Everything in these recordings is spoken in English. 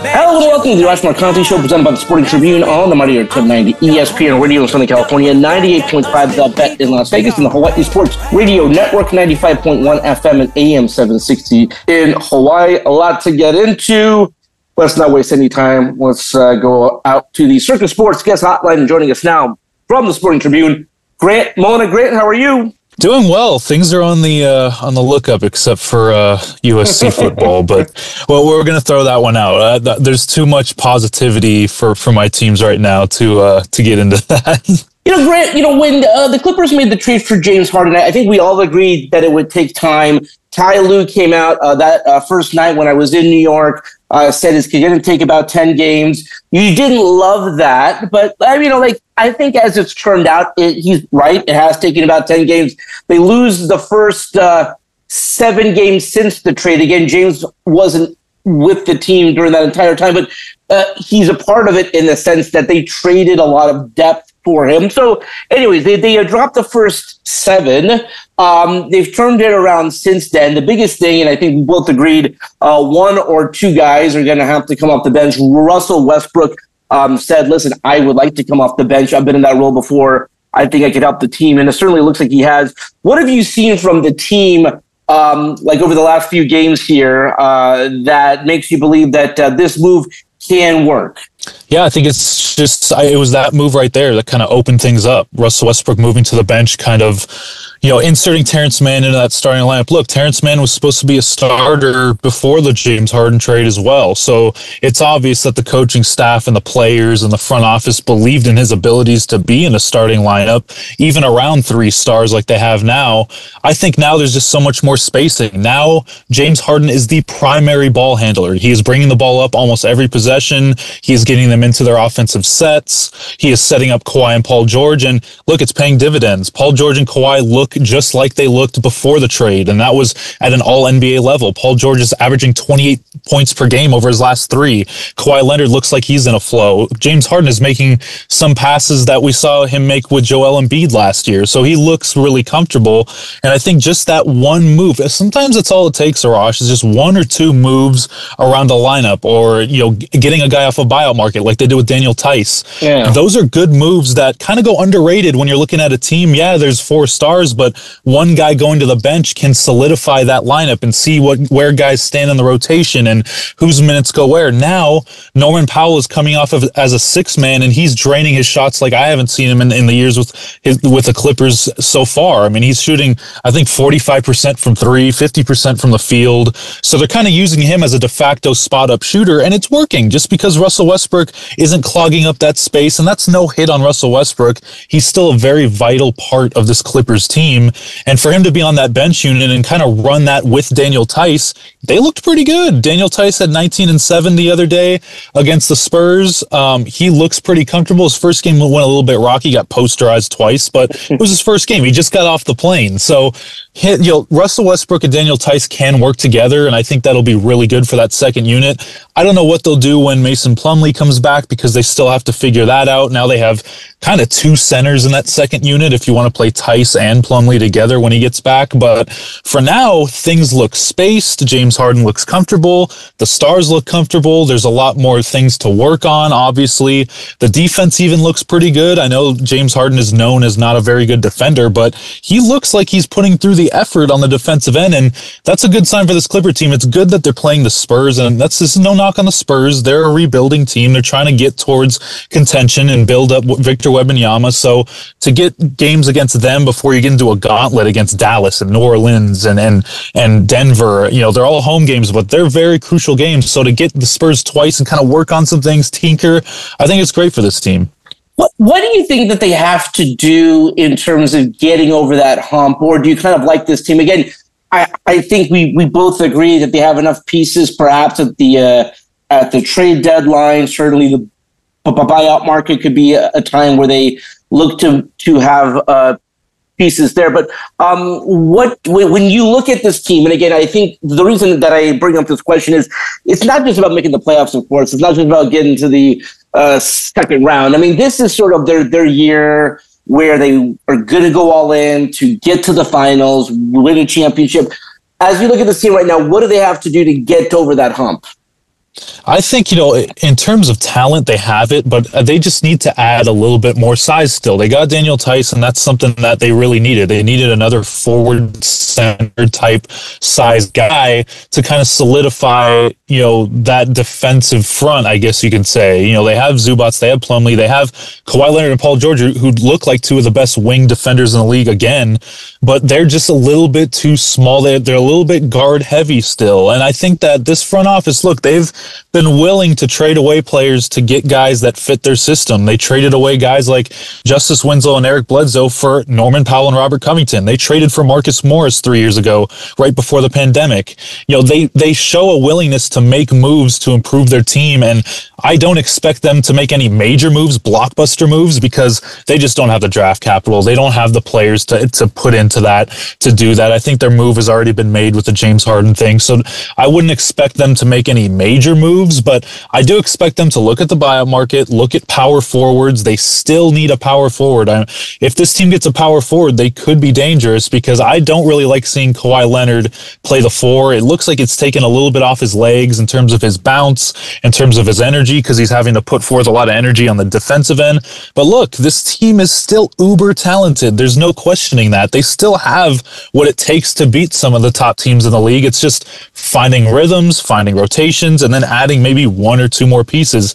Hello and welcome to the Arash Markazi Show presented by the Sporting Tribune on the Mightier 1090 ESPN Radio in Southern California, 98.5 The Bet in Las Vegas, and the Hawaii Sports Radio Network, 95.1 FM and AM 760 in Hawaii. A lot to get into. Let's not waste any time. Let's uh, go out to the Circa Sports guest hotline and joining us now from the Sporting Tribune, Grant Mona. Grant, how are you? Doing well. Things are on the uh, on the lookup, except for uh, USC football. but well, we're going to throw that one out. Uh, th- there's too much positivity for, for my teams right now to uh, to get into that. You know, Grant. You know, when uh, the Clippers made the trade for James Harden, I think we all agreed that it would take time. Ty Lue came out uh, that uh, first night when I was in New York. Uh, said it's going to take about ten games. You didn't love that, but I mean, you know, like I think as it's turned out, it, he's right. It has taken about ten games. They lose the first uh, seven games since the trade. Again, James wasn't with the team during that entire time, but uh, he's a part of it in the sense that they traded a lot of depth for him. So, anyways, they, they dropped the first seven. Um, they've turned it around since then. The biggest thing, and I think we both agreed, uh, one or two guys are going to have to come off the bench. Russell Westbrook um, said, listen, I would like to come off the bench. I've been in that role before. I think I could help the team. And it certainly looks like he has. What have you seen from the team, um, like over the last few games here, uh, that makes you believe that uh, this move can work? Yeah, I think it's just I, it was that move right there that kind of opened things up. Russell Westbrook moving to the bench, kind of, you know, inserting Terance Mann into that starting lineup. Look, Terance Mann was supposed to be a starter before the James Harden trade as well. So it's obvious that the coaching staff and the players and the front office believed in his abilities to be in a starting lineup, even around three stars like they have now. I think now there's just so much more spacing. Now James Harden is the primary ball handler. He is bringing the ball up almost every possession. He is getting them into their offensive sets. He is setting up Kawhi and Paul George. And look, it's paying dividends. Paul George and Kawhi look just like they looked before the trade. And that was at an all NBA level. Paul George is averaging 28 points per game over his last three. Kawhi Leonard looks like he's in a flow. James Harden is making some passes that we saw him make with Joel Embiid last year. So he looks really comfortable. And I think just that one move, sometimes that's all it takes, Arash, is just one or two moves around the lineup or, you know, getting a guy off a buyout market like they did with Daniel Theis. Yeah. Those are good moves that kind of go underrated when you're looking at a team. Yeah, there's four stars, but one guy going to the bench can solidify that lineup and see what where guys stand in the rotation and whose minutes go where. Now, Norman Powell is coming off of as a six man and he's draining his shots like I haven't seen him in, in the years with his with the Clippers so far. I mean, he's shooting I think 45% from 3, 50% from the field. So they're kind of using him as a de facto spot up shooter and it's working just because Russell Westbrook isn't clogging up that space. And that's no hit on Russell Westbrook. He's still a very vital part of this Clippers team. And for him to be on that bench unit and kind of run that with Daniel Theis, they looked pretty good. Daniel Theis had 19 and 7 the other day against the Spurs. Um, he looks pretty comfortable. His first game went a little bit rocky, got posterized twice, but it was his first game. He just got off the plane. So, you know, Russell Westbrook and Daniel Theis can work together, and I think that'll be really good for that second unit. I don't know what they'll do when Mason Plumlee comes back because they still have to figure that out. Now they have kind of two centers in that second unit if you want to play Theis and Plumlee together when he gets back. But for now, things look spaced. James Harden looks comfortable. The stars look comfortable. There's a lot more things to work on, obviously. The defense even looks pretty good. I know James Harden is known as not a very good defender, but he looks like he's putting through the effort on the defensive end. And that's a good sign for this Clipper team. It's good that they're playing the Spurs, and that's just no knock on the Spurs. They're a rebuilding team. They're trying to get towards contention and build up Victor Wembanyama. So to get games against them before you get into a gauntlet against Dallas and New Orleans and and and Denver, you know, they're all home games, but they're very crucial games. So to get the Spurs twice and kind of work on some things, tinker, I think it's great for this team. What What do you think that they have to do in terms of getting over that hump, or do you kind of like this team again? I, I think we, we both agree that they have enough pieces, perhaps at the uh, at the trade deadline. Certainly, the buyout market could be a, time where they look to to have uh, pieces there. But um, what when you look at this team, and again, I think the reason that I bring up this question is it's not just about making the playoffs. Of course, it's not just about getting to the uh, second round. I mean, this is sort of their their year where they are going to go all in to get to the finals, win a championship. As you look at this team right now, what do they have to do to get over that hump? I think, you know, in terms of talent, they have it, but uh, they just need to add a little bit more size still. They got Daniel Tyson. That's something that they really needed. They needed another forward center type size guy to kind of solidify, you know, that defensive front, I guess you can say. You know, they have Zubac, they have Plumlee, they have Kawhi Leonard and Paul George, who look like two of the best wing defenders in the league again, but they're just a little bit too small. They're, they're a little bit guard heavy still. And I think that this front office, look, they've been willing to trade away players to get guys that fit their system. They traded away guys like Justice Winslow and Eric Bledsoe for Norman Powell and Robert Covington. They traded for Marcus Morris three years ago, right before the pandemic. You know, they they show a willingness to make moves to improve their team, and I don't expect them to make any major moves, blockbuster moves, because they just don't have the draft capital. They don't have the players to to put into that to do that. I think their move has already been made with the James Harden thing, so I wouldn't expect them to make any major moves, but I do expect them to look at the buyout market, look at power forwards. They still need a power forward. I, if this team gets a power forward, they could be dangerous because I don't really like seeing Kawhi Leonard play the four. It looks like it's taken a little bit off his legs in terms of his bounce, in terms of his energy, because he's having to put forth a lot of energy on the defensive end. But look, this team is still uber talented. There's no questioning that. They still have what it takes to beat some of the top teams in the league. It's just finding rhythms, finding rotations, and then adding maybe one or two more pieces.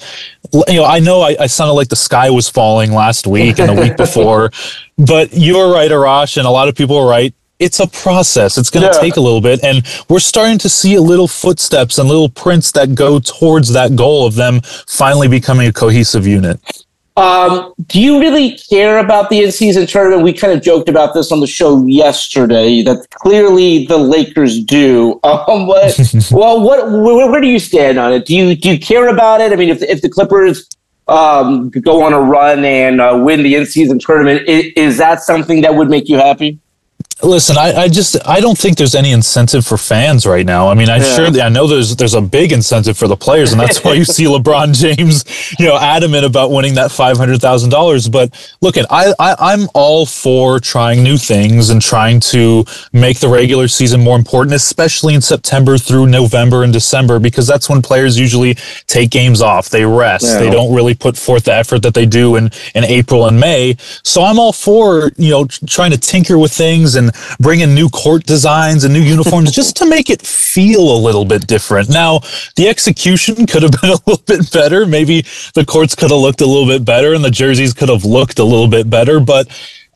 You know, I know I, I sounded like the sky was falling last week and the week before, but you're right, Arash, and a lot of people are right it's a process. It's going to yeah. take a little bit. And we're starting to see a little footsteps and little prints that go towards that goal of them finally becoming a cohesive unit. Um, do you really care about the in-season tournament? We kind of joked about this on the show yesterday. That clearly the Lakers do. Um, well, what? Where, where, do you stand on it? Do you do you care about it? I mean, if if the Clippers um, go on a run and uh, win the in-season tournament, is, is that something that would make you happy? Listen, I, I, just I don't think there's any incentive for fans right now. I mean, I yeah. sure I know there's there's a big incentive for the players, and that's why you see LeBron James, you know, adamant about winning that five hundred thousand dollars. But look, at I, I I'm all for trying new things and trying to make the regular season more important, especially in September through November and December, because that's when players usually take games off, they rest, yeah. they don't really put forth the effort that they do in in April and May. So I'm all for you know trying to tinker with things and bring in new court designs and new uniforms just to make it feel a little bit different. Now, the execution could have been a little bit better. Maybe the courts could have looked a little bit better and the jerseys could have looked a little bit better, but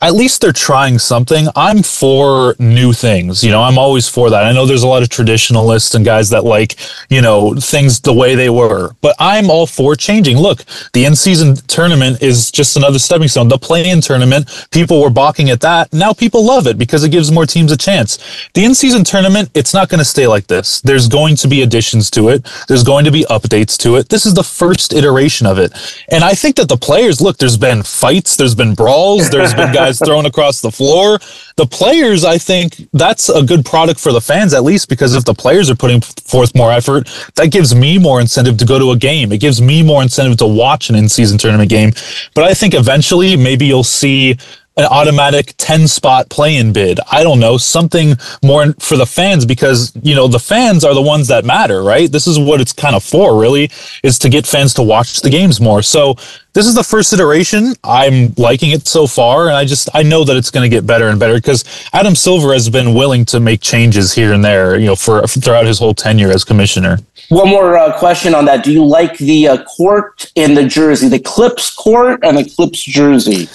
at least they're trying something. I'm for new things. You know, I'm always for that. I know there's a lot of traditionalists and guys that like, you know, things the way they were, but I'm all for changing. Look, the in season tournament is just another stepping stone. The play in tournament, people were balking at that. Now people love it because it gives more teams a chance. The in season tournament, it's not going to stay like this. There's going to be additions to it, there's going to be updates to it. This is the first iteration of it. And I think that the players, look, there's been fights, there's been brawls, there's been guys guys thrown across the floor. The players, I think that's a good product for the fans, at least, because if the players are putting forth more effort, that gives me more incentive to go to a game. It gives me more incentive to watch an in season tournament game. But I think eventually maybe you'll see an automatic 10 spot play in bid. I don't know, something more for the fans because, you know, the fans are the ones that matter, right? This is what it's kind of for, really, is to get fans to watch the games more. So this is the first iteration. I'm liking it so far. And I just, I know that it's going to get better and better because Adam Silver has been willing to make changes here and there, you know, for throughout his whole tenure as commissioner. One more uh, question on that. Do you like the uh, court in the jersey, the Clips court and the Clips jersey?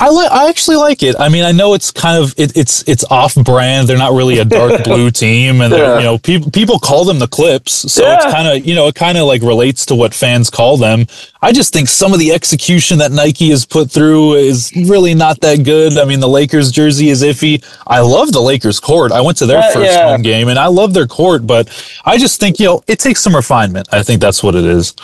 I like. I actually like it. I mean, I know it's kind of it, it's it's off brand. They're not really a dark blue team, and yeah. you know people people call them the Clips, so yeah. it's kind of you know it kind of like relates to what fans call them. I just think some of the execution that Nike has put through is really not that good. I mean, the Lakers jersey is iffy. I love the Lakers court. I went to their uh, first yeah. home game, and I love their court, but I just think you know it takes some refinement. I think that's what it is.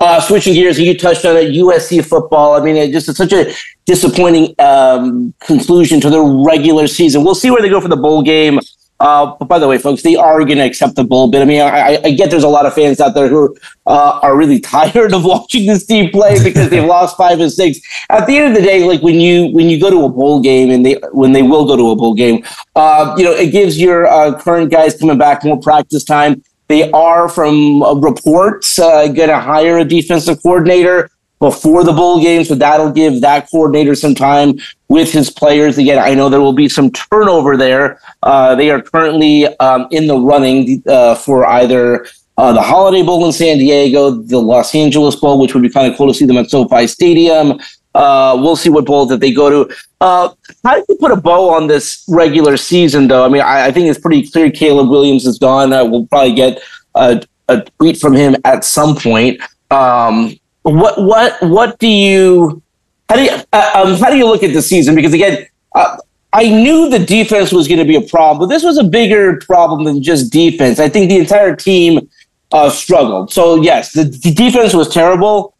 Uh, switching gears, you touched on it. USC football. I mean, it just it's such a disappointing um, conclusion to the regular season. We'll see where they go for the bowl game. Uh, but by the way, folks, they are going to accept the bowl bid. I mean, I, I, get there's a lot of fans out there who uh, are really tired of watching this team play because they've lost five and six. At the end of the day, like when you when you go to a bowl game and they when they will go to a bowl game, uh, you know, it gives your uh, current guys coming back more practice time. They are, from uh, reports, uh, going to hire a defensive coordinator before the bowl game, so that'll give that coordinator some time with his players. Again, I know there will be some turnover there. Uh, they are currently um, in the running uh, for either uh, the Holiday Bowl in San Diego, the Los Angeles Bowl, which would be kind of cool to see them at SoFi Stadium. Uh, we'll see what bowl that they go to. Uh, how do you put a bow on this regular season, though? I mean, I, I think it's pretty clear Caleb Williams is gone. Uh, we'll probably get a, a, tweet from him at some point. Um, what what what do you how do you uh, um, how do you look at the season? Because again, uh, I knew the defense was going to be a problem, but this was a bigger problem than just defense. I think the entire team uh, struggled. So yes, the, the defense was terrible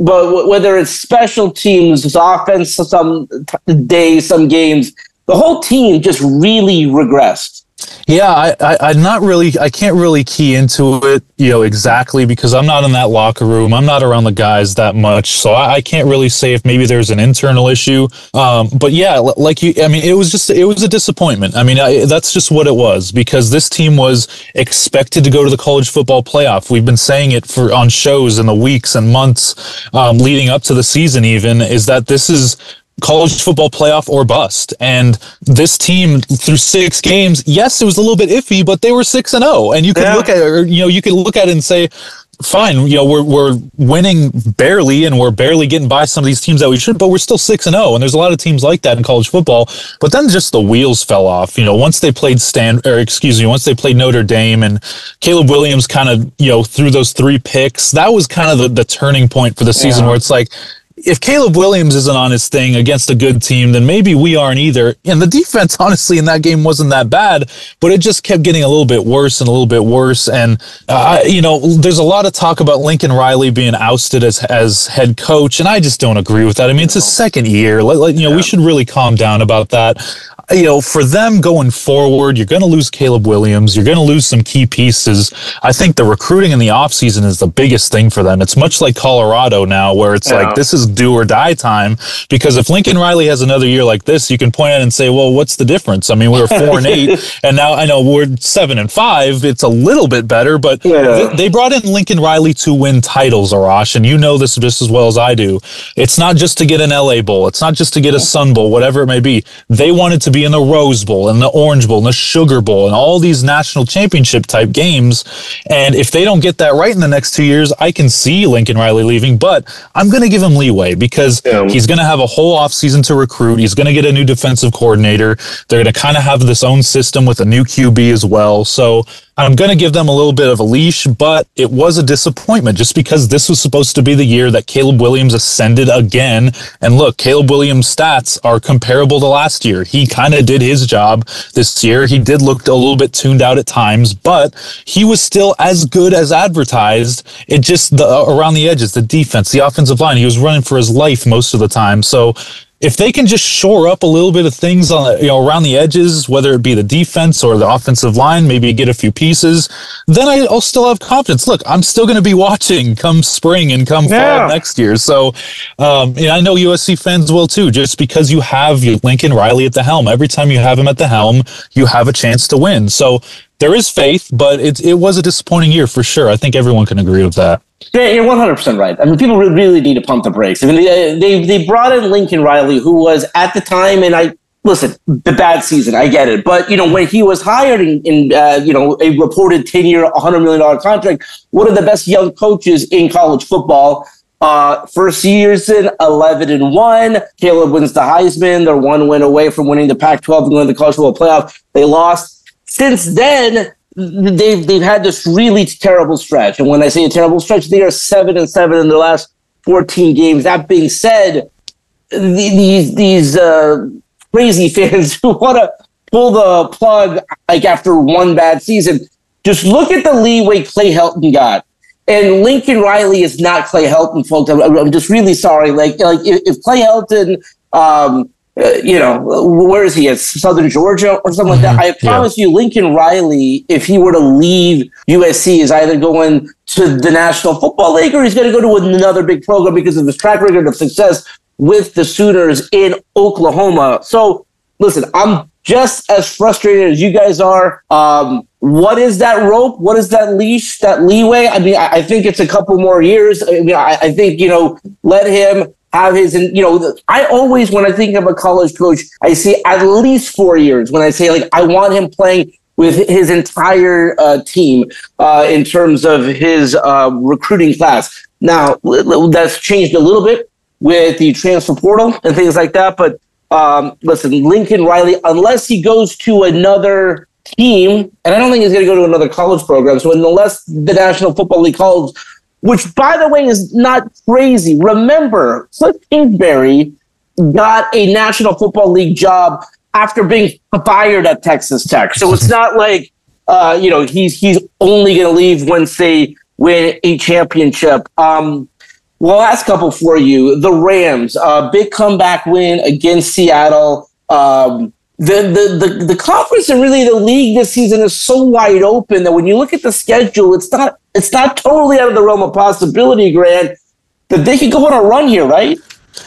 but whether it's special teams, offense, some days, some games, the whole team just really regressed. Yeah, I, I, I'm not really, I can't really key into it, you know, exactly because I'm not in that locker room. I'm not around the guys that much. So I, I can't really say if maybe there's an internal issue. Um, but yeah, like you, I mean, it was just, it was a disappointment. I mean, I, that's just what it was because this team was expected to go to the college football playoff. We've been saying it for on shows in the weeks and months um, leading up to the season, even is that this is college football playoff or bust. And this team through six games, yes, it was a little bit iffy, but they were six and zero. Oh. And you could yeah. look at it, or, you know, you could look at it and say, fine, you know, we're we're winning barely, and we're barely getting by some of these teams that we should, but we're still six and zero. And there's a lot of teams like that in college football. But then just the wheels fell off. You know, once they played Stan, or excuse me, once they played Notre Dame, and Caleb Williams kind of you know threw those three picks. That was kind of the, the turning point for the season, yeah. where it's like if Caleb Williams isn't on his thing against a good team, then maybe we aren't either. And the defense, honestly, in that game wasn't that bad, but it just kept getting a little bit worse and a little bit worse. And uh, you know, there's a lot of talk about Lincoln Riley being ousted as as head coach, and I just don't agree with that. I mean, it's his second year. Let, let, you know, yeah. we should really calm down about that you know, for them going forward, you're going to lose Caleb Williams. You're going to lose some key pieces. I think the recruiting in the offseason is the biggest thing for them. It's much like Colorado now, where it's yeah. like this is do or die time. Because if Lincoln Riley has another year like this, you can point out and say, well, what's the difference? I mean, we were four and eight, and now I know we're seven and five. It's a little bit better, but yeah. they, they brought in Lincoln Riley to win titles, Arash, and you know this just as well as I do. It's not just to get an LA Bowl. It's not just to get a Sun Bowl, whatever it may be. They wanted to be be in the Rose Bowl and the Orange Bowl and the Sugar Bowl and all these national championship type games. And if they don't get that right in the next two years, I can see Lincoln Riley leaving, but I'm going to give him leeway. Because yeah. he's going to have a whole offseason to recruit. He's going to get a new defensive coordinator. They're going to kind of have this own system with a new QB as well. So I'm going to give them a little bit of a leash, but it was a disappointment just because this was supposed to be the year that Caleb Williams ascended again. And look, Caleb Williams' stats are comparable to last year. He kind of did his job this year. He did look a little bit tuned out at times, but he was still as good as advertised. It just the, around the edges, the defense, the offensive line, he was running for his life most of the time. So if they can just shore up a little bit of things on you know around the edges, whether it be the defense or the offensive line, maybe get a few pieces, then I'll still have confidence. Look, I'm still going to be watching come spring and come yeah. fall next year. So, um, and I know USC fans will too, just because you have Lincoln Riley at the helm. Every time you have him at the helm, you have a chance to win. So there is faith, but it it was a disappointing year for sure. I think everyone can agree with that. Yeah, you're 100 percent right. I mean, people really need to pump the brakes. I mean, they, they brought in Lincoln Riley, who was at the time, and I listen, the bad season, I get it, but you know when he was hired in, in uh, you know a reported 10 year, 100 million dollar contract, one of the best young coaches in college football. Uh, first season, 11 and 1. Caleb wins the Heisman. They're one win away from winning the Pac 12 and going to the college football playoff. They lost. Since then, they've they've had this really terrible stretch, and when I say a terrible stretch, they are seven and seven in their last fourteen games. That being said, these these uh, crazy fans who want to pull the plug like after one bad season, just look at the leeway Clay Helton got. And Lincoln Riley is not Clay Helton, folks. I'm, I'm just really sorry. Like, like if, if Clay Helton um, uh, you know, where is he at Southern Georgia or something like that? Mm-hmm. I promise yeah. you, Lincoln Riley, if he were to leave USC, is either going to the National Football League or he's going to go to another big program because of his track record of success with the Sooners in Oklahoma. So, listen, I'm just as frustrated as you guys are. Um, what is that rope? What is that leash? That leeway? I mean, I, I think it's a couple more years. I mean, I, I think you know, let him have his, and you know, I always, when I think of a college coach, I see at least four years when I say, like, I want him playing with his entire uh, team uh, in terms of his uh, recruiting class. Now, that's changed a little bit with the transfer portal and things like that. But um, listen, Lincoln Riley, unless he goes to another team, and I don't think he's going to go to another college program. So unless the National Football League calls which by the way is not crazy. Remember, Cliff Kingsbury got a National Football League job after being fired at Texas Tech. So it's not like uh, you know he's he's only going to leave once they win a championship. Um, well, last couple for you. The Rams, uh, big comeback win against Seattle. Um, the, the the the conference and really the league this season is so wide open that when you look at the schedule, it's not it's not totally out of the realm of possibility, Grant, that they could go on a run here, right?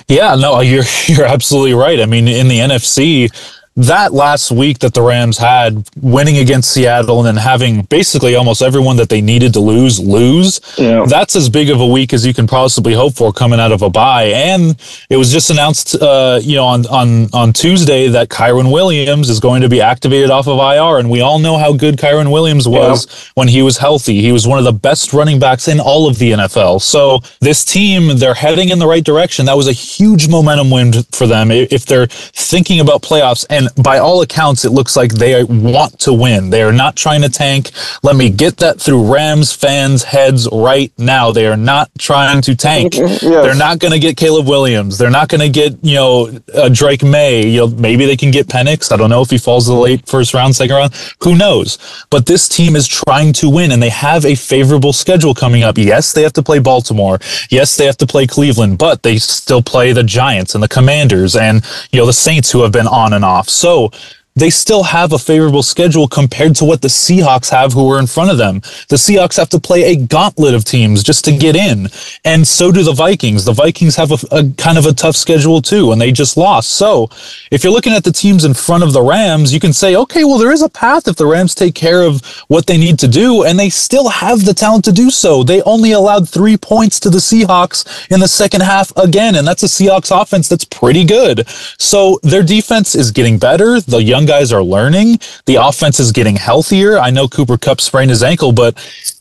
Yeah, no, you're you're absolutely right. I mean, in the NFC, that last week that the Rams had winning against Seattle and then having basically almost everyone that they needed to lose lose, yeah. that's as big of a week as you can possibly hope for coming out of a bye. And it was just announced, uh, you know, on on on Tuesday that Kyren Williams is going to be activated off of IR, and we all know how good Kyren Williams was yeah. when he was healthy. He was one of the best running backs in all of the NFL. So this team, they're heading in the right direction. That was a huge momentum win for them if they're thinking about playoffs and and by all accounts, it looks like they want to win. They are not trying to tank. Let me get that through Rams fans' heads right now. They are not trying to tank. yes. They're not going to get Caleb Williams. They're not going to get you know uh, Drake Maye. You know maybe they can get Penix. I don't know if he falls to the late first round, second round. Who knows? But this team is trying to win, and they have a favorable schedule coming up. Yes, they have to play Baltimore. Yes, they have to play Cleveland, but they still play the Giants and the Commanders and you know the Saints who have been on and off. So they still have a favorable schedule compared to what the Seahawks have who are in front of them. The Seahawks have to play a gauntlet of teams just to get in. And so do the Vikings. The Vikings have a, a, kind of a tough schedule too, and they just lost. So if you're looking at the teams in front of the Rams, you can say, okay, well, there is a path if the Rams take care of what they need to do, and they still have the talent to do so. They only allowed three points to the Seahawks in the second half again, and that's a Seahawks offense that's pretty good. So their defense is getting better. The young young guys are learning. The offense is getting healthier. I know Cooper Kupp sprained his ankle, but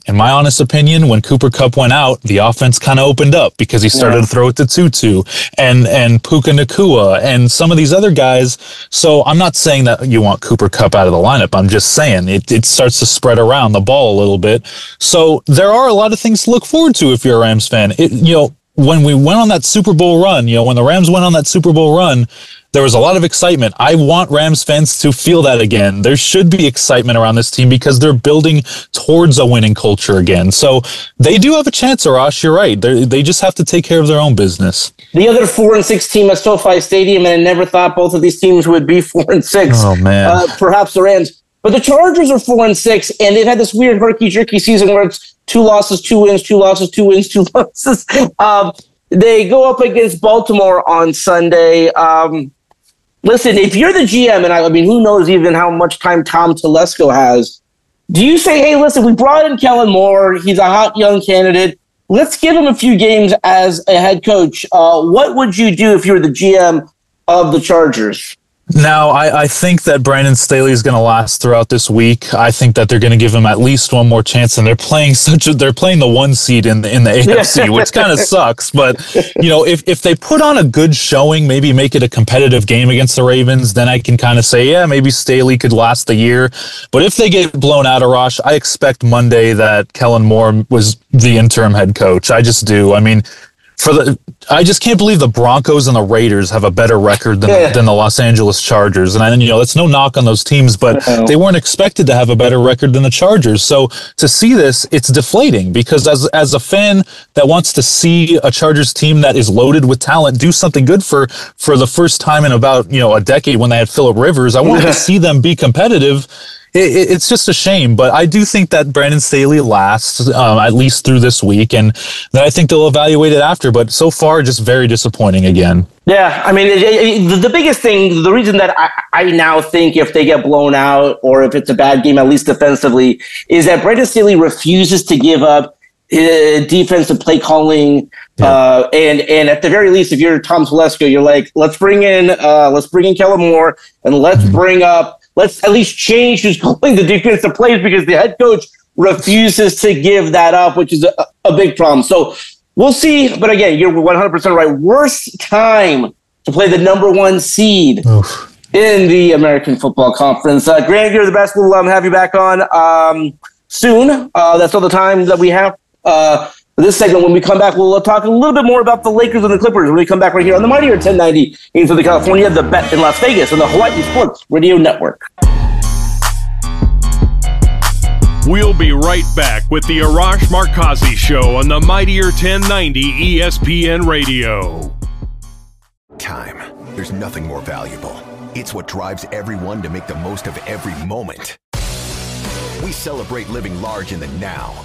in my honest opinion, when Cooper Kupp went out, the offense kind of opened up because he started yeah. to throw it to Tutu and and Puka Nacua and some of these other guys. So I'm not saying that you want Cooper Kupp out of the lineup. I'm just saying it, it starts to spread around the ball a little bit. So there are a lot of things to look forward to if you're a Rams fan. It, you know, when we went on that Super Bowl run, you know, when the Rams went on that Super Bowl run, there was a lot of excitement. I want Rams fans to feel that again. There should be excitement around this team because they're building towards a winning culture again. So they do have a chance, Arash. You're right. They're, they just have to take care of their own business. The other four and six team at SoFi Stadium, and I never thought both of these teams would be four and six. Oh man, uh, perhaps the Rams. But the Chargers are four and six, and they've had this weird herky jerky season where it's two losses, two wins, two losses, two wins, two losses. Um, they go up against Baltimore on Sunday. Um, listen, if you're the GM, and I, I, mean, who knows even how much time Tom Telesco has, do you say, hey, listen, we brought in Kellen Moore. He's a hot young candidate. Let's give him a few games as a head coach. Uh, what would you do if you were the GM of the Chargers? Now, I, I, think that Brandon Staley is going to last throughout this week. I think that they're going to give him at least one more chance, and they're playing such a they're playing the one seed in the in the AFC, which kind of sucks. But you know, if if they put on a good showing, maybe make it a competitive game against the Ravens, then I can kind of say, yeah, maybe Staley could last the year. But if they get blown out Arash, I expect Monday that Kellen Moore was the interim head coach. I just do. I mean, for the I just can't believe the Broncos and the Raiders have a better record than, yeah. than the Los Angeles Chargers. And I, you know, that's no knock on those teams, but they weren't expected to have a better record than the Chargers. So to see this, it's deflating because as as a fan that wants to see a Chargers team that is loaded with talent do something good for for the first time in about you know a decade when they had Philip Rivers, I wanted to see them be competitive it, it's just a shame. But I do think that Brandon Staley lasts um, at least through this week, and then I think they'll evaluate it after. But so far, just very disappointing again. Yeah, I mean, it, it, the biggest thing, the reason that I, I now think if they get blown out or if it's a bad game, at least defensively, is that Brandon Staley refuses to give up defensive play calling. Yeah. Uh, and and at the very least, if you're Tom Telesco, you're like, let's bring in uh, let's bring in Kellen Moore and let's mm-hmm. bring up let's at least change who's calling the defensive plays because the head coach refuses to give that up, which is a, a big problem. So we'll see. But again, you're 100% right. Worst time to play the number one seed Oof. in the American Football Conference. Uh, Grant, you're the best. We'll um, have you back on um, soon. Uh, that's all the time that we have. Uh, this segment, when we come back, we'll talk a little bit more about the Lakers and the Clippers when we come back right here on the Mightier 1090 in Southern California, the bet in Las Vegas, on the Hawaii Sports Radio Network. We'll be right back with the Arash Markazi Show on the Mightier 1090 ESPN Radio. Time. There's nothing more valuable. It's what drives everyone to make the most of every moment. We celebrate living large in the now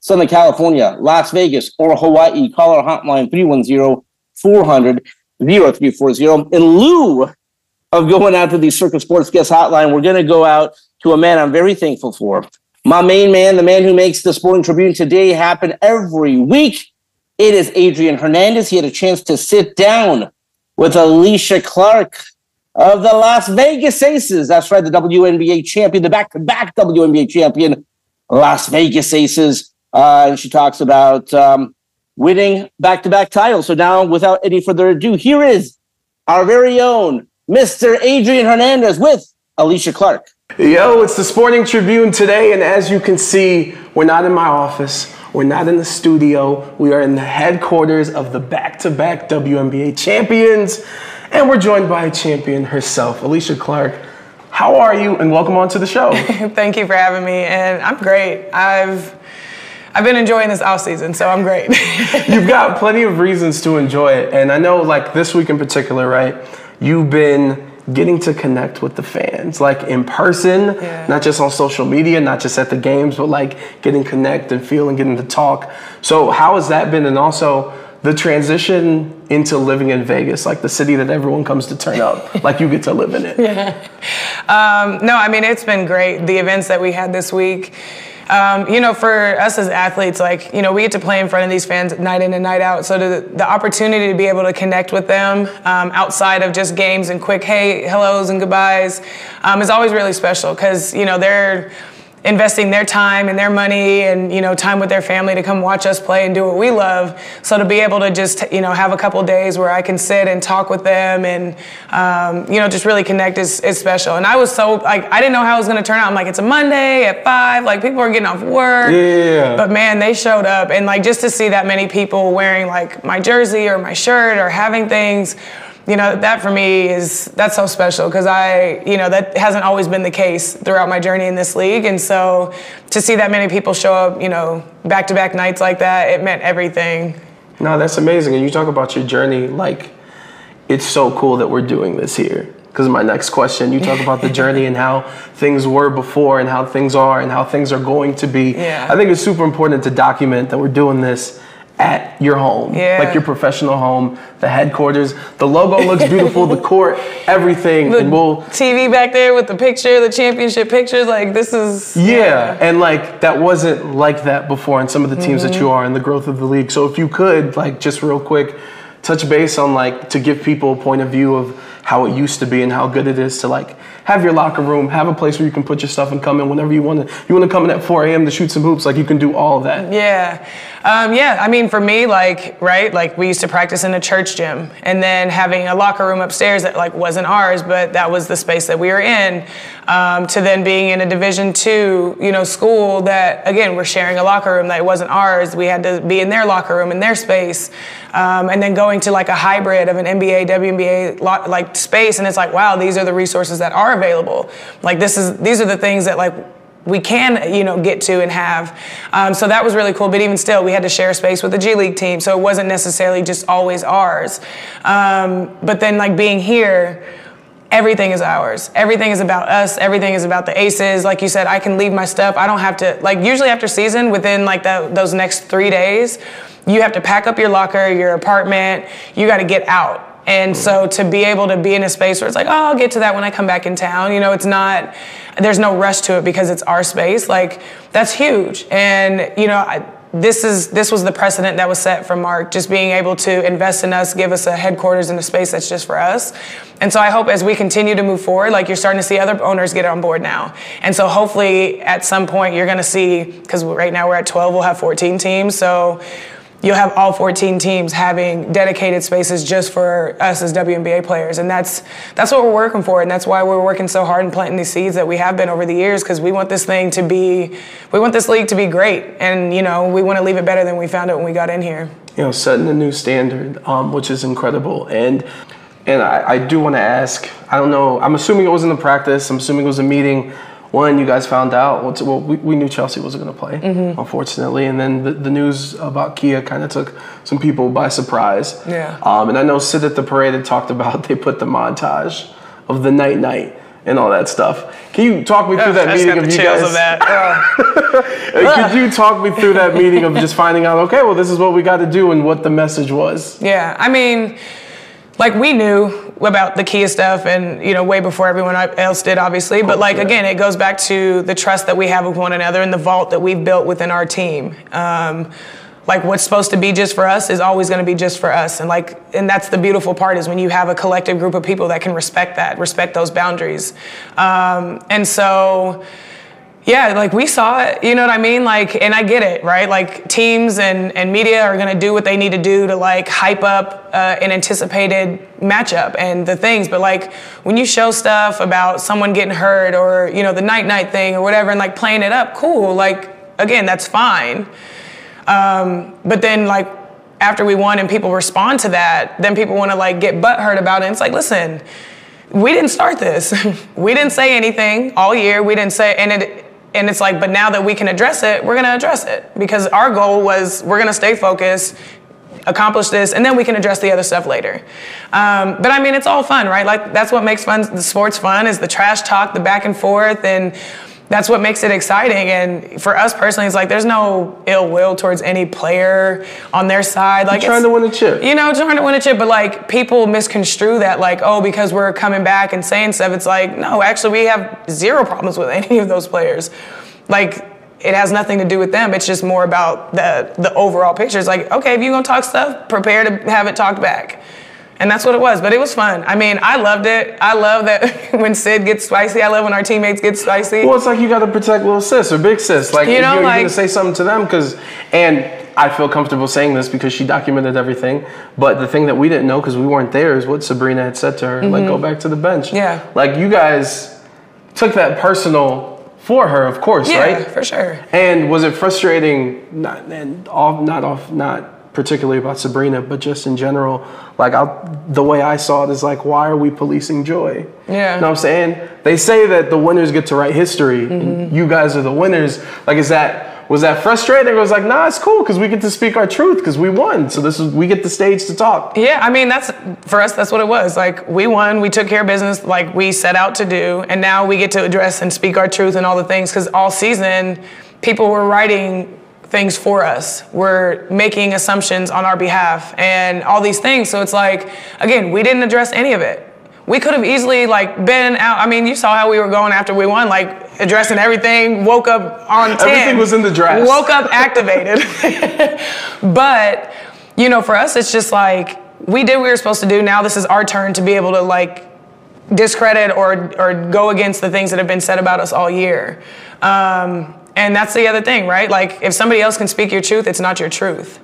Southern California, Las Vegas, or Hawaii, call our hotline 310 400 0340. In lieu of going out to the Circa Sports Guest Hotline, we're going to go out to a man I'm very thankful for. My main man, the man who makes the Sporting Tribune today happen every week. It is Adrian Hernandez. He had a chance to sit down with Alysha Clark of the Las Vegas Aces. That's right, the WNBA champion, the back to back WNBA champion, Las Vegas Aces. Uh, and she talks about um, winning back to back titles. So now, without any further ado, here is our very own Mr. Adrian Hernandez with Alysha Clark. Yo, it's the Sporting Tribune today, and as you can see, we're not in my office. We're not in the studio. We are in the headquarters of the back-to-back WNBA champions, and we're joined by a champion herself, Alysha Clark. How are you? And welcome on to the show. Thank you for having me, and I'm great. I've I've been enjoying this off season, so I'm great. You've got plenty of reasons to enjoy it, and I know, like this week in particular, right? You've been getting to connect with the fans, like in person, yeah. not just on social media, not just at the games, but like getting connect and feel and getting to talk. So how has that been? And also the transition into living in Vegas, like the city that everyone comes to turn up, like you get to live in it. Yeah. Um, no, I mean it's been great. The events that we had this week um, you know, for us as athletes, like, you know, we get to play in front of these fans night in and night out. So the, the opportunity to be able to connect with them um, outside of just games and quick, hey, hellos and goodbyes um, is always really special because, you know, they're, investing their time and their money and you know time with their family to come watch us play and do what we love. So to be able to just you know have a couple days where i can sit and talk with them and um, you know just really connect is, is special. And i was so like i didn't know how it was going to turn out. I'm like it's a monday at five like people are getting off work. Yeah. but man they showed up. And like just to see that many people wearing like my jersey or my shirt or having things you know that for me is that's so special because i you know that hasn't always been the case throughout my journey in this league. And so to see that many people show up you know back to back nights like that it meant everything. No that's amazing. And you talk about your journey like it's so cool that we're doing this here. Because my next question you talk about the journey and how things were before and how things are and how things are going to be. Yeah. i think it's super important to document that we're doing this at your home, yeah. like your professional home, the headquarters. The logo looks beautiful, the court, everything. The and we'll TV back there with the picture, the championship pictures. Like this is yeah. yeah. and like that wasn't like that before in some of the teams mm-hmm. that you are in the growth of the league. So if you could, like, just real quick, touch base on like to give people a point of view of how it used to be and how good it is to like have your locker room, have a place where you can put your stuff and come in whenever you want to. You want to come in at 4 a.m. to shoot some hoops, like you can do all of that. Yeah, um, yeah. I mean, for me, like right, like we used to practice in a church gym, and then having a locker room upstairs that like wasn't ours, but that was the space that we were in. Um, to then being in a Division two, you know, school that again we're sharing a locker room that wasn't ours. We had to be in their locker room in their space, um, and then going to like a hybrid of an NBA, WNBA like space, and it's like, wow, these are the resources that are available. Like this is these are the things that like we can you know get to and have. Um, so that was really cool. But even still we had to share space with the g league team. So it wasn't necessarily just always ours. Um, but then like being here everything is ours. Everything is about us. Everything is about the aces. Like you said i can leave my stuff. I don't have to like usually after season within like the, those next three days you have to pack up your locker your apartment. You got to get out. And so to be able to be in a space where it's like, oh, I'll get to that when I come back in town, you know, it's not, there's no rush to it because it's our space. Like, that's huge. And, you know, I, this is this was the precedent that was set for Mark, just being able to invest in us, give us a headquarters in a space that's just for us. And so I hope as we continue to move forward, like you're starting to see other owners get on board now. And so hopefully at some point you're going to see, because right now we're at 12, we'll have 14 teams. So you'll have all 14 teams having dedicated spaces just for us as WNBA players, and that's that's what we're working for, and that's why we're working so hard and planting these seeds that we have been over the years because we want this thing to be, we want this league to be great, and you know we want to leave it better than we found it when we got in here. You know, setting a new standard, um, which is incredible, and and I, I do want to ask. I don't know. I'm assuming it was in the practice. I'm assuming it was a meeting one, you guys found out. Well, we, we knew Chelsea wasn't going to play, mm-hmm. unfortunately, and then the, the news about Kiah kind of took some people by surprise. Yeah. Um, and I know Sid at the parade had talked about they put the montage of the night night and all that stuff. Can you talk me through that meeting of you guys? Of that. Could you talk me through that meeting of just finding out? Okay, well, this is what we got to do and what the message was. Yeah, I mean like we knew about the Kiah stuff and you know way before everyone else did obviously. But like again it goes back to the trust that we have with one another and the vault that we've built within our team. Um, like what's supposed to be just for us is always going to be just for us. And like and that's the beautiful part is when you have a collective group of people that can respect that respect those boundaries. Um, and so yeah, like we saw it, you know what I mean? Like, and I get it, right? Like teams and, and media are gonna do what they need to do to like hype up uh, an anticipated matchup and the things. But like when you show stuff about someone getting hurt or, you know, the night night thing or whatever and like playing it up, cool. Like, again, that's fine. Um, but then like after we won and people respond to that, then people want to like get butthurt about it. And it's like, listen, we didn't start this. we didn't say anything all year. We didn't say, and it, and it's like, but now that we can address it, we're gonna address it because our goal was we're gonna stay focused, accomplish this, and then we can address the other stuff later. Um, but I mean, it's all fun, right? Like that's what makes fun. The sports fun is the trash talk, the back and forth, and that's what makes it exciting. And for us personally, it's like there's no ill will towards any player on their side. Like You're trying to win a chip. You know, trying to win a chip, but like people misconstrue that like, oh, because we're coming back and saying stuff. It's like, no, actually, we have zero problems with any of those players. Like, it has nothing to do with them. It's just more about the the overall picture. It's like, okay, if you're gonna talk stuff, prepare to have it talked back. And that's what it was. But it was fun. I mean, I loved it. I love that when Sid gets spicy. I love when our teammates get spicy. Well, it's like you got to protect little sis or big sis. Like, You know, you're, like- going to say something to them because, and I feel comfortable saying this because she documented everything. But the thing that we didn't know because we weren't there is what Sabrina had said to her. Like, go back to the bench. Mm-hmm. Yeah. Like, you guys took that personal for her, of course, yeah, right? for sure. And was it frustrating? Not and off, not off, not particularly about Sabrina, but just in general. Like I, the way I saw it is like, why are we policing joy? Yeah. You know what I'm saying? They say that the winners get to write history. Mm-hmm. and You guys are the winners. Like, is that was that frustrating? It was like, nah, it's cool because we get to speak our truth because we won. So this is we get the stage to talk. Yeah, I mean that's for us. That's what it was. Like we won, we took care of business, like we set out to do, and now we get to address and speak our truth and all the things. Because all season, people were writing things for us. We're making assumptions on our behalf and all these things. So it's like, again, we didn't address any of it. We could have easily like been out. I mean, you saw how we were going after we won, like addressing everything. Woke up on ten. Everything was in the draft. Woke up activated. but you know, for us, it's just like we did what we were supposed to do. Now this is our turn to be able to like discredit or or go against the things that have been said about us all year. Um, and that's the other thing, right? Like if somebody else can speak your truth, it's not your truth.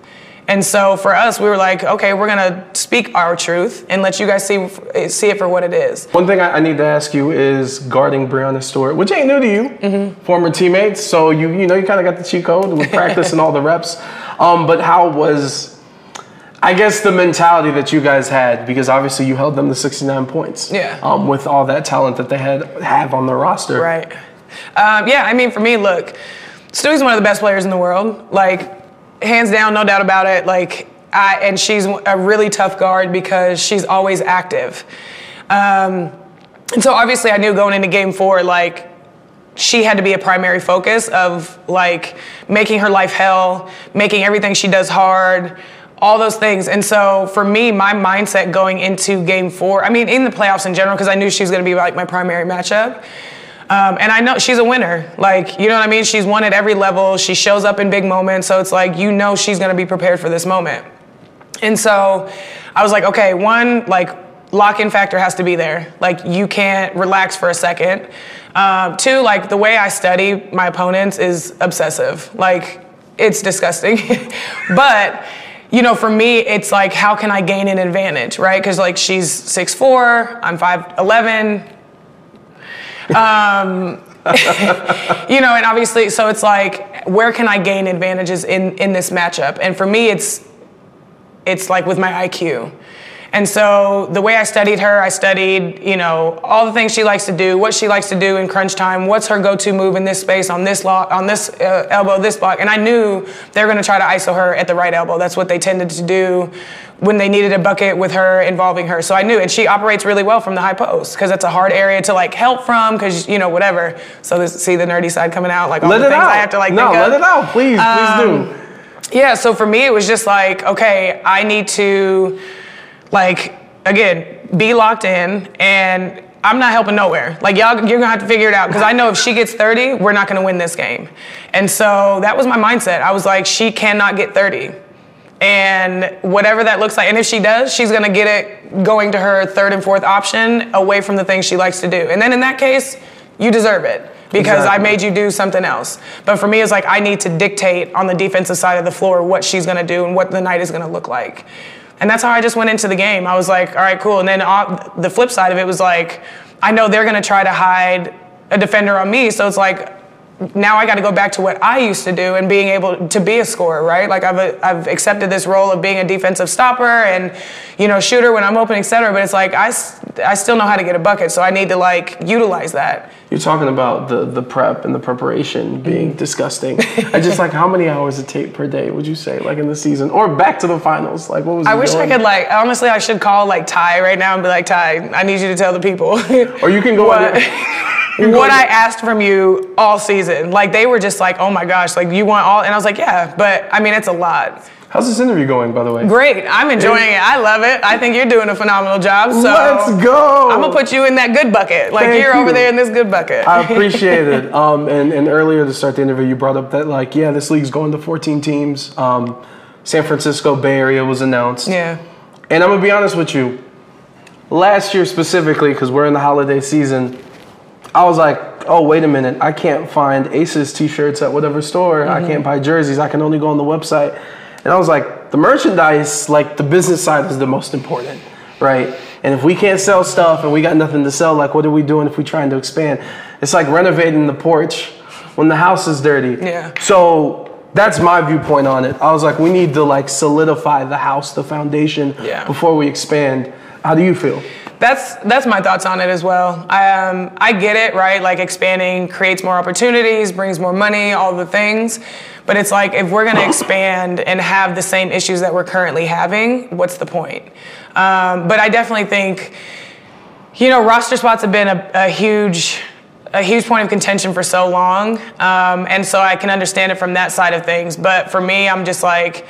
And so for us, we were like, okay, we're gonna speak our truth and let you guys see see it for what it is. One thing I, I need to ask you is guarding Breanna Stewart, which ain't new to you, Mm-hmm. former teammates. So you you know you kind of got the cheat code with practice and all the reps. Um, but how was, I guess, the mentality that you guys had? Because obviously you held them to 69 points. Yeah. Um, with all that talent that they had have on their roster. Right. Um, yeah, I mean, for me, look, Stewie's one of the best players in the world. Like, hands down, no doubt about it. Like, I, and she's a really tough guard because she's always active. Um, and so obviously, I knew going into game four, like, she had to be a primary focus of like making her life hell, making everything she does hard, all those things. And so for me, my mindset going into game four, I mean, in the playoffs in general, because I knew she was going to be like my primary matchup. Um, and I know she's a winner. Like, you know what I mean? She's won at every level. She shows up in big moments. So it's like, you know, she's going to be prepared for this moment. And so I was like, okay, one, like, lock in factor has to be there. Like, you can't relax for a second. Um, two, like, the way I study my opponents is obsessive. Like, it's disgusting. but, you know, for me, it's like, how can I gain an advantage, right? Because, like, she's 6'4, I'm 5'11. Um, you know, and obviously, so it's like, where can I gain advantages in in this matchup? And for me, it's it's like with my IQ. And so the way I studied her, I studied, you know, all the things she likes to do, what she likes to do in crunch time, what's her go-to move in this space, on this lock, on this uh, elbow, this block. And I knew they were going to try to ISO her at the right elbow. That's what they tended to do when they needed a bucket with her involving her. So I knew, and she operates really well from the high post because it's a hard area to like help from because you know whatever. So this, see the nerdy side coming out, like all Let the it things out. I have to like no, think of. let it out, please, please do. Um, Yeah, so for me, it was just like, okay, I need to, like, again, be locked in, and I'm not helping nowhere. Like, y'all, you're gonna have to figure it out, because I know if she gets 30, we're not gonna win this game. And so that was my mindset. I was like, she cannot get 30. And whatever that looks like, and if she does, she's gonna get it going to her third and fourth option away from the things she likes to do. And then in that case, you deserve it because I made you do something else. But for me, it's like I need to dictate on the defensive side of the floor what she's gonna do and what the night is gonna look like. And that's how I just went into the game. I was like, all right, cool. And then the flip side of it was like, I know they're gonna try to hide a defender on me, so it's like, now I got to go back to what I used to do and being able to be a scorer, right? Like I've I've accepted this role of being a defensive stopper and you know shooter when I'm open, et cetera. But it's like I, I still know how to get a bucket, so I need to like utilize that. You're talking about the the prep and the preparation being disgusting. I just like how many hours of tape per day would you say, like in the season or back to the finals? Like what was? I wish I could like honestly I should call like Ty right now and be like Ty, I need you to tell the people. Or you can go what, I asked from you all season. Like they were just like, oh my gosh, like you want all and I was like, yeah, but I mean it's a lot. How's this interview going, by the way? Great. I'm enjoying it. I love it. I think you're doing a phenomenal job. So Let's go. I'm gonna put you in that good bucket. Like Thank you're over there in this good bucket. I appreciate it. Um, and, and earlier to start the interview, you brought up that like, yeah, this league's going to 14 teams. Um, San Francisco Bay Area was announced. yeah. And I'm gonna be honest with you. Last year specifically, because we're in the holiday season, I was like, oh wait a minute, I can't find Aces T-shirts at whatever store. I mm-hmm. can't buy jerseys. I can only go on the website. And I was like, the merchandise, like the business side, is the most important, right? And if we can't sell stuff and we got nothing to sell, like what are we doing if we're trying to expand? It's like renovating the porch when the house is dirty. Yeah. So that's my viewpoint on it. I was like, we need to like solidify the house, the foundation, Yeah. before we expand. How do you feel? That's that's my thoughts on it as well. I um, I get it, right? Like expanding creates more opportunities, brings more money, all the things. But it's like if we're gonna expand and have the same issues that we're currently having, what's the point? Um, but I definitely think, you know, roster spots have been a, a huge a huge point of contention for so long, um, and so I can understand it from that side of things. But for me, I'm just like,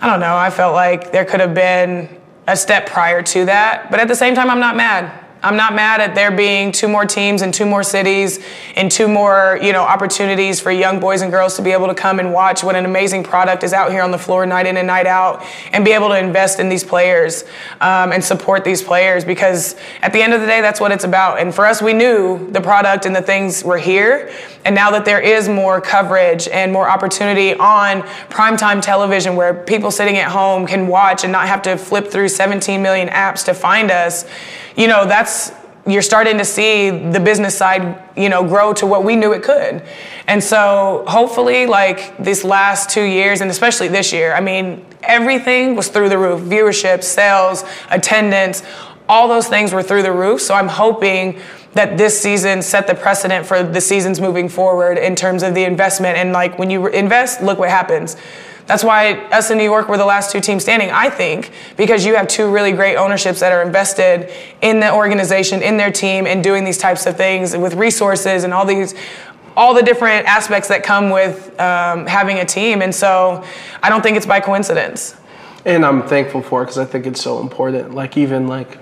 I don't know. I felt like there could have been a step prior to that, but at the same time, I'm not mad. I'm not mad at there being two more teams and two more cities and two more, you know, opportunities for young boys and girls to be able to come and watch what an amazing product is out here on the floor night in and night out, and be able to invest in these players um, and support these players because at the end of the day, that's what it's about. And for us, we knew the product and the things were here, and now that there is more coverage and more opportunity on primetime television where people sitting at home can watch and not have to flip through 17 million apps to find us, you know, that's you're starting to see the business side, you know, grow to what we knew it could. And so hopefully like this last 2 years and especially this year, I mean, everything was through the roof. Viewership, sales, attendance, all those things were through the roof. So I'm hoping that this season set the precedent for the seasons moving forward in terms of the investment and like when you invest, look what happens. That's why us in New York were the last two teams standing, I think, because you have two really great ownerships that are invested in the organization, in their team, and doing these types of things with resources and all these, all the different aspects that come with um, having a team. And so I don't think it's by coincidence. And I'm thankful for it because I think it's so important. Like even like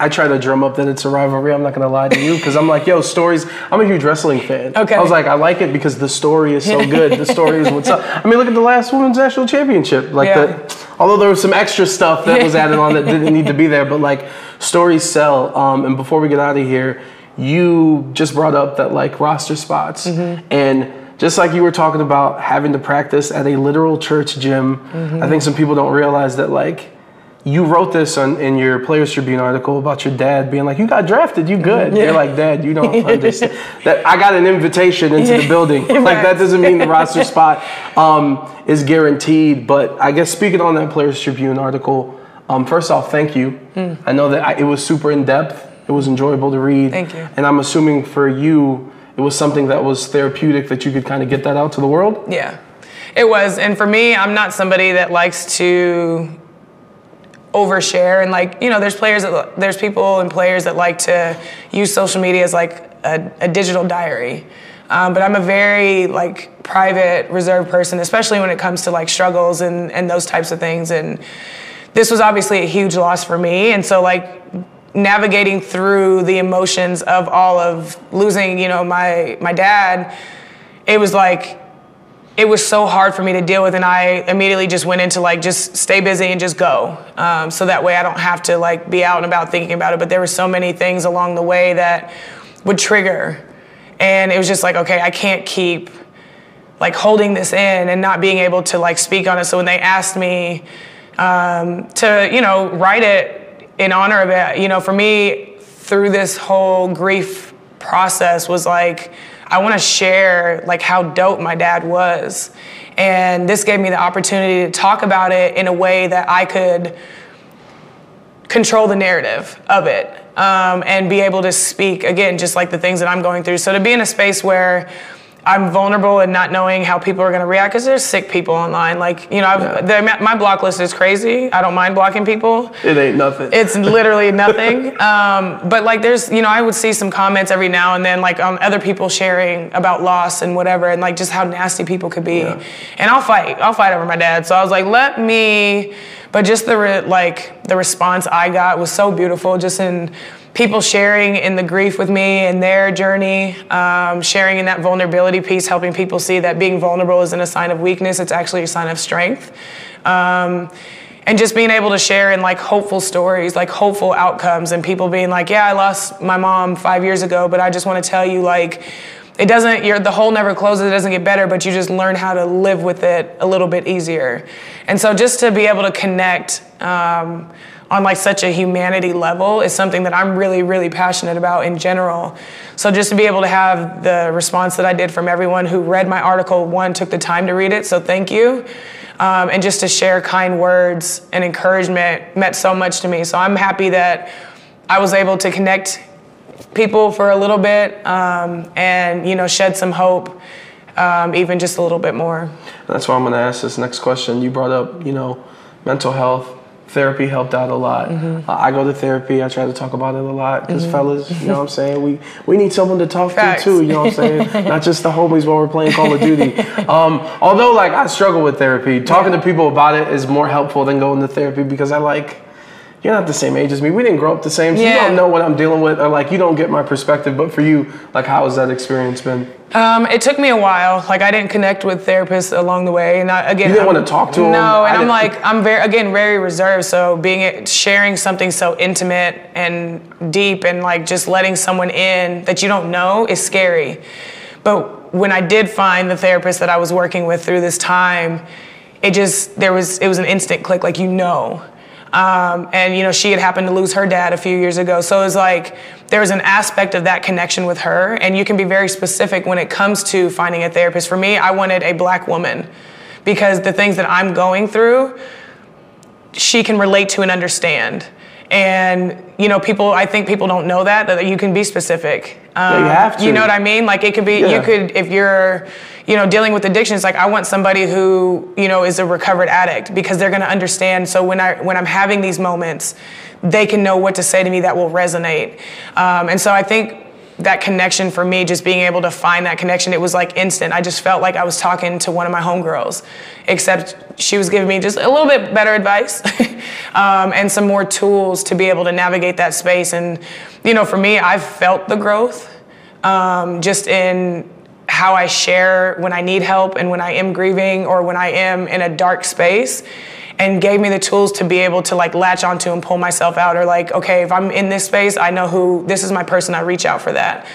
I try to drum up that it's a rivalry. I'm not gonna lie to you because I'm like, yo, stories. I'm a huge wrestling fan. Okay. I was like, I like it because the story is so good. the story is what's up. I mean, look at the last women's national championship. Like Yeah. the, although there was some extra stuff that was added on that didn't need to be there, but like stories sell. Um, and before we get out of here, you just brought up that like roster spots and. Just like you were talking about having to practice at a literal church gym, I think some people don't realize that like you wrote this on, in your Players Tribune article about your dad being like, "You got drafted, you good." You're like, "Dad, you don't understand that I got an invitation into the building. Like that doesn't mean the roster spot um, is guaranteed." But I guess speaking on that Players Tribune article, um, first off, thank you. I know that I, it was super in depth. It was enjoyable to read. Thank you. And I'm assuming for you, it was something that was therapeutic that you could kind of get that out to the world. Yeah, it was. And for me, I'm not somebody that likes to overshare. And like, you know, there's players that there's people and players that like to use social media as like a, a digital diary. Um, but I'm a very like private, reserved person, especially when it comes to like struggles and, and those types of things. And this was obviously a huge loss for me. And so like navigating through the emotions of all of losing, you know, my my dad, it was like it was so hard for me to deal with and i immediately just went into like just stay busy and just go. Um, so that way i don't have to like be out and about thinking about it but there were so many things along the way that would trigger. And it was just like okay i can't keep like holding this in and not being able to like speak on it. So when they asked me um, to you know write it in honor of it you know for me through this whole grief process was like, I want to share like how dope my dad was. And this gave me the opportunity to talk about it in a way that I could control the narrative of it um, and be able to speak again, just like the things that I'm going through. So to be in a space where I'm vulnerable and not knowing how people are going to react because there's sick people online. Like, you know, yeah. my block list is crazy. I don't mind blocking people. It ain't nothing. It's literally nothing. Um, but like, there's, you know, I would see some comments every now and then, like um, other people sharing about loss and whatever, and like just how nasty people could be. Yeah. And I'll fight. I'll fight over my dad. So I was like, let me. But just the re- like the response I got was so beautiful. Just in people sharing in the grief with me and their journey, um, sharing in that vulnerability piece, helping people see that being vulnerable isn't a sign of weakness, it's actually a sign of strength. Um, and just being able to share in like hopeful stories, like hopeful outcomes, and people being like, "Yeah, I lost my mom five years ago, but I just want to tell you, like, it doesn't. You're, the hole never closes. It doesn't get better, but you just learn how to live with it a little bit easier." And so, just to be able to connect. Um, on like such a humanity level is something that I'm really, really passionate about in general. So just to be able to have the response that I did from everyone who read my article, one, took the time to read it, so thank you. Um, and just to share kind words and encouragement meant so much to me. So I'm happy that I was able to connect people for a little bit um, and, you know, shed some hope. Um, even just a little bit more. That's why I'm going to ask this next question. You brought up, you know, mental health therapy helped out a lot. Mm-hmm. Uh, I go to therapy. I try to talk about it a lot because mm-hmm. fellas, you know what I'm saying? We we need someone to talk Facts. to too. You know what I'm saying? Not just the homies while we're playing Call of Duty. Um, although like I struggle with therapy, talking yeah. to people about it is more helpful than going to therapy because I like you're not the same age as me. We didn't grow up the same. So yeah. You don't know what I'm dealing with, or like you don't get my perspective. But for you, like, how has that experience been? Um, it took me a while. Like, I didn't connect with therapists along the way, and I, again, you didn't I'm, want to talk to them. No, and I'm like, I'm very again very reserved. So being sharing something so intimate and deep, and like just letting someone in that you don't know is scary. But when I did find the therapist that I was working with through this time, it just there was it was an instant click. Like you know um, and you know, she had happened to lose her dad a few years ago. So it was like there was an aspect of that connection with her, and you can be very specific when it comes to finding a therapist. For me, I wanted a black woman because the things that I'm going through, she can relate to and understand. And you know, people. I think people don't know that that you can be specific. Um, yeah, you have to. You know what I mean? Like it could be. Yeah. You could if you're you know, dealing with addiction, it's like I want somebody who, you know, is a recovered addict because they're going to understand. So when I when I'm having these moments, they can know what to say to me that will resonate. Um, and so I think that connection for me, just being able to find that connection, it was like instant. I just felt like I was talking to one of my homegirls, except she was giving me just a little bit better advice um, and some more tools to be able to navigate that space. And, you know, for me, I've felt the growth um, just in how I share when I need help and when I am grieving or when I am in a dark space and gave me the tools to be able to like latch onto and pull myself out or like okay if i'm in this space i know who this is my person i reach out for that.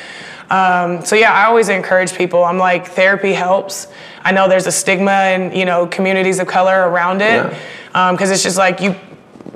Um, so yeah i always encourage people. I'm like therapy helps. I know there's a stigma in you know communities of color around it because yeah. um, it's just like you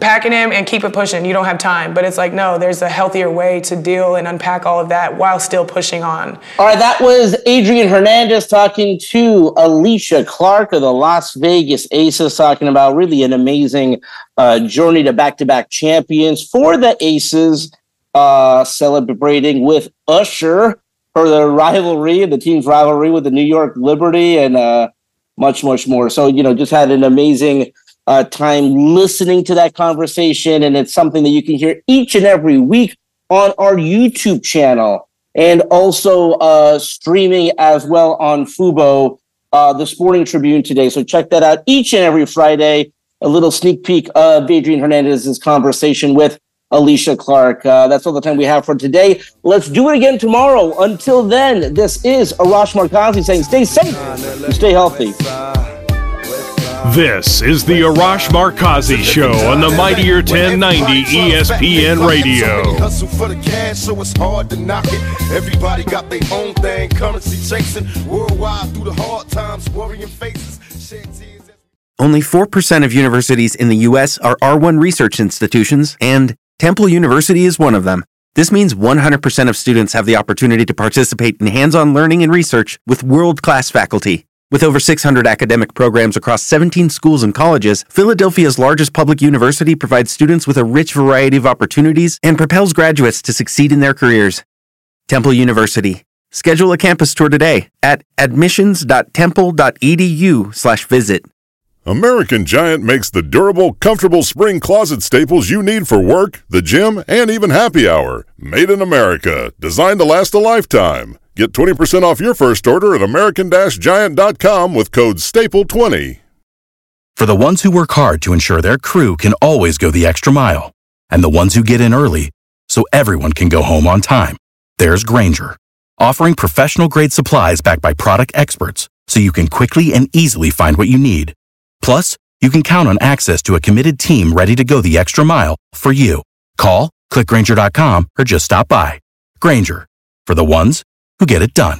packing him and keep it pushing. You don't have time. But it's like, no, there's a healthier way to deal and unpack all of that while still pushing on. All right, that was Adrian Hernandez talking to Alysha Clark of the Las Vegas Aces, talking about really an amazing uh, journey to back to back champions for the Aces, uh, celebrating with Usher for the rivalry, the team's rivalry with the New York Liberty, and uh, much, much more. So, you know, just had an amazing uh, time listening to that conversation. And it's something that you can hear each and every week on our YouTube channel and also uh, streaming as well on Fubo, uh, the Sporting Tribune today. So check that out each and every Friday. A little sneak peek of Adrian Hernandez's conversation with Alysha Clark. Uh, that's all the time we have for today. Let's do it again tomorrow. Until then, this is Arash Markazi saying stay safe stay healthy. This is the Arash Markazi Show on the Mightier 1090 ESPN Radio. Hustle for the cash, so it's hard to knock it. Everybody got their own thing, currency chasing worldwide through the hard times, worrying faces. Only 4% of universities in the U.S. are R1 research institutions, and Temple University is one of them. This means 100% of students have the opportunity to participate in hands on learning and research with world class faculty. With over 600 academic programs across 17 schools and colleges, Philadelphia's largest public university provides students with a rich variety of opportunities and propels graduates to succeed in their careers. Temple University. Schedule a campus tour today at admissions.temple.edu/visit. American Giant makes the durable, comfortable spring closet staples you need for work, the gym, and even happy hour. Made in America, designed to last a lifetime. Get 20% off your first order at american-giant.com with code STAPLE20. For the ones who work hard to ensure their crew can always go the extra mile, and the ones who get in early so everyone can go home on time, there's Grainger, offering professional grade supplies backed by product experts so you can quickly and easily find what you need. Plus, you can count on access to a committed team ready to go the extra mile for you. Call, clickgrainger.com, or just stop by. Grainger, for the ones who get it done.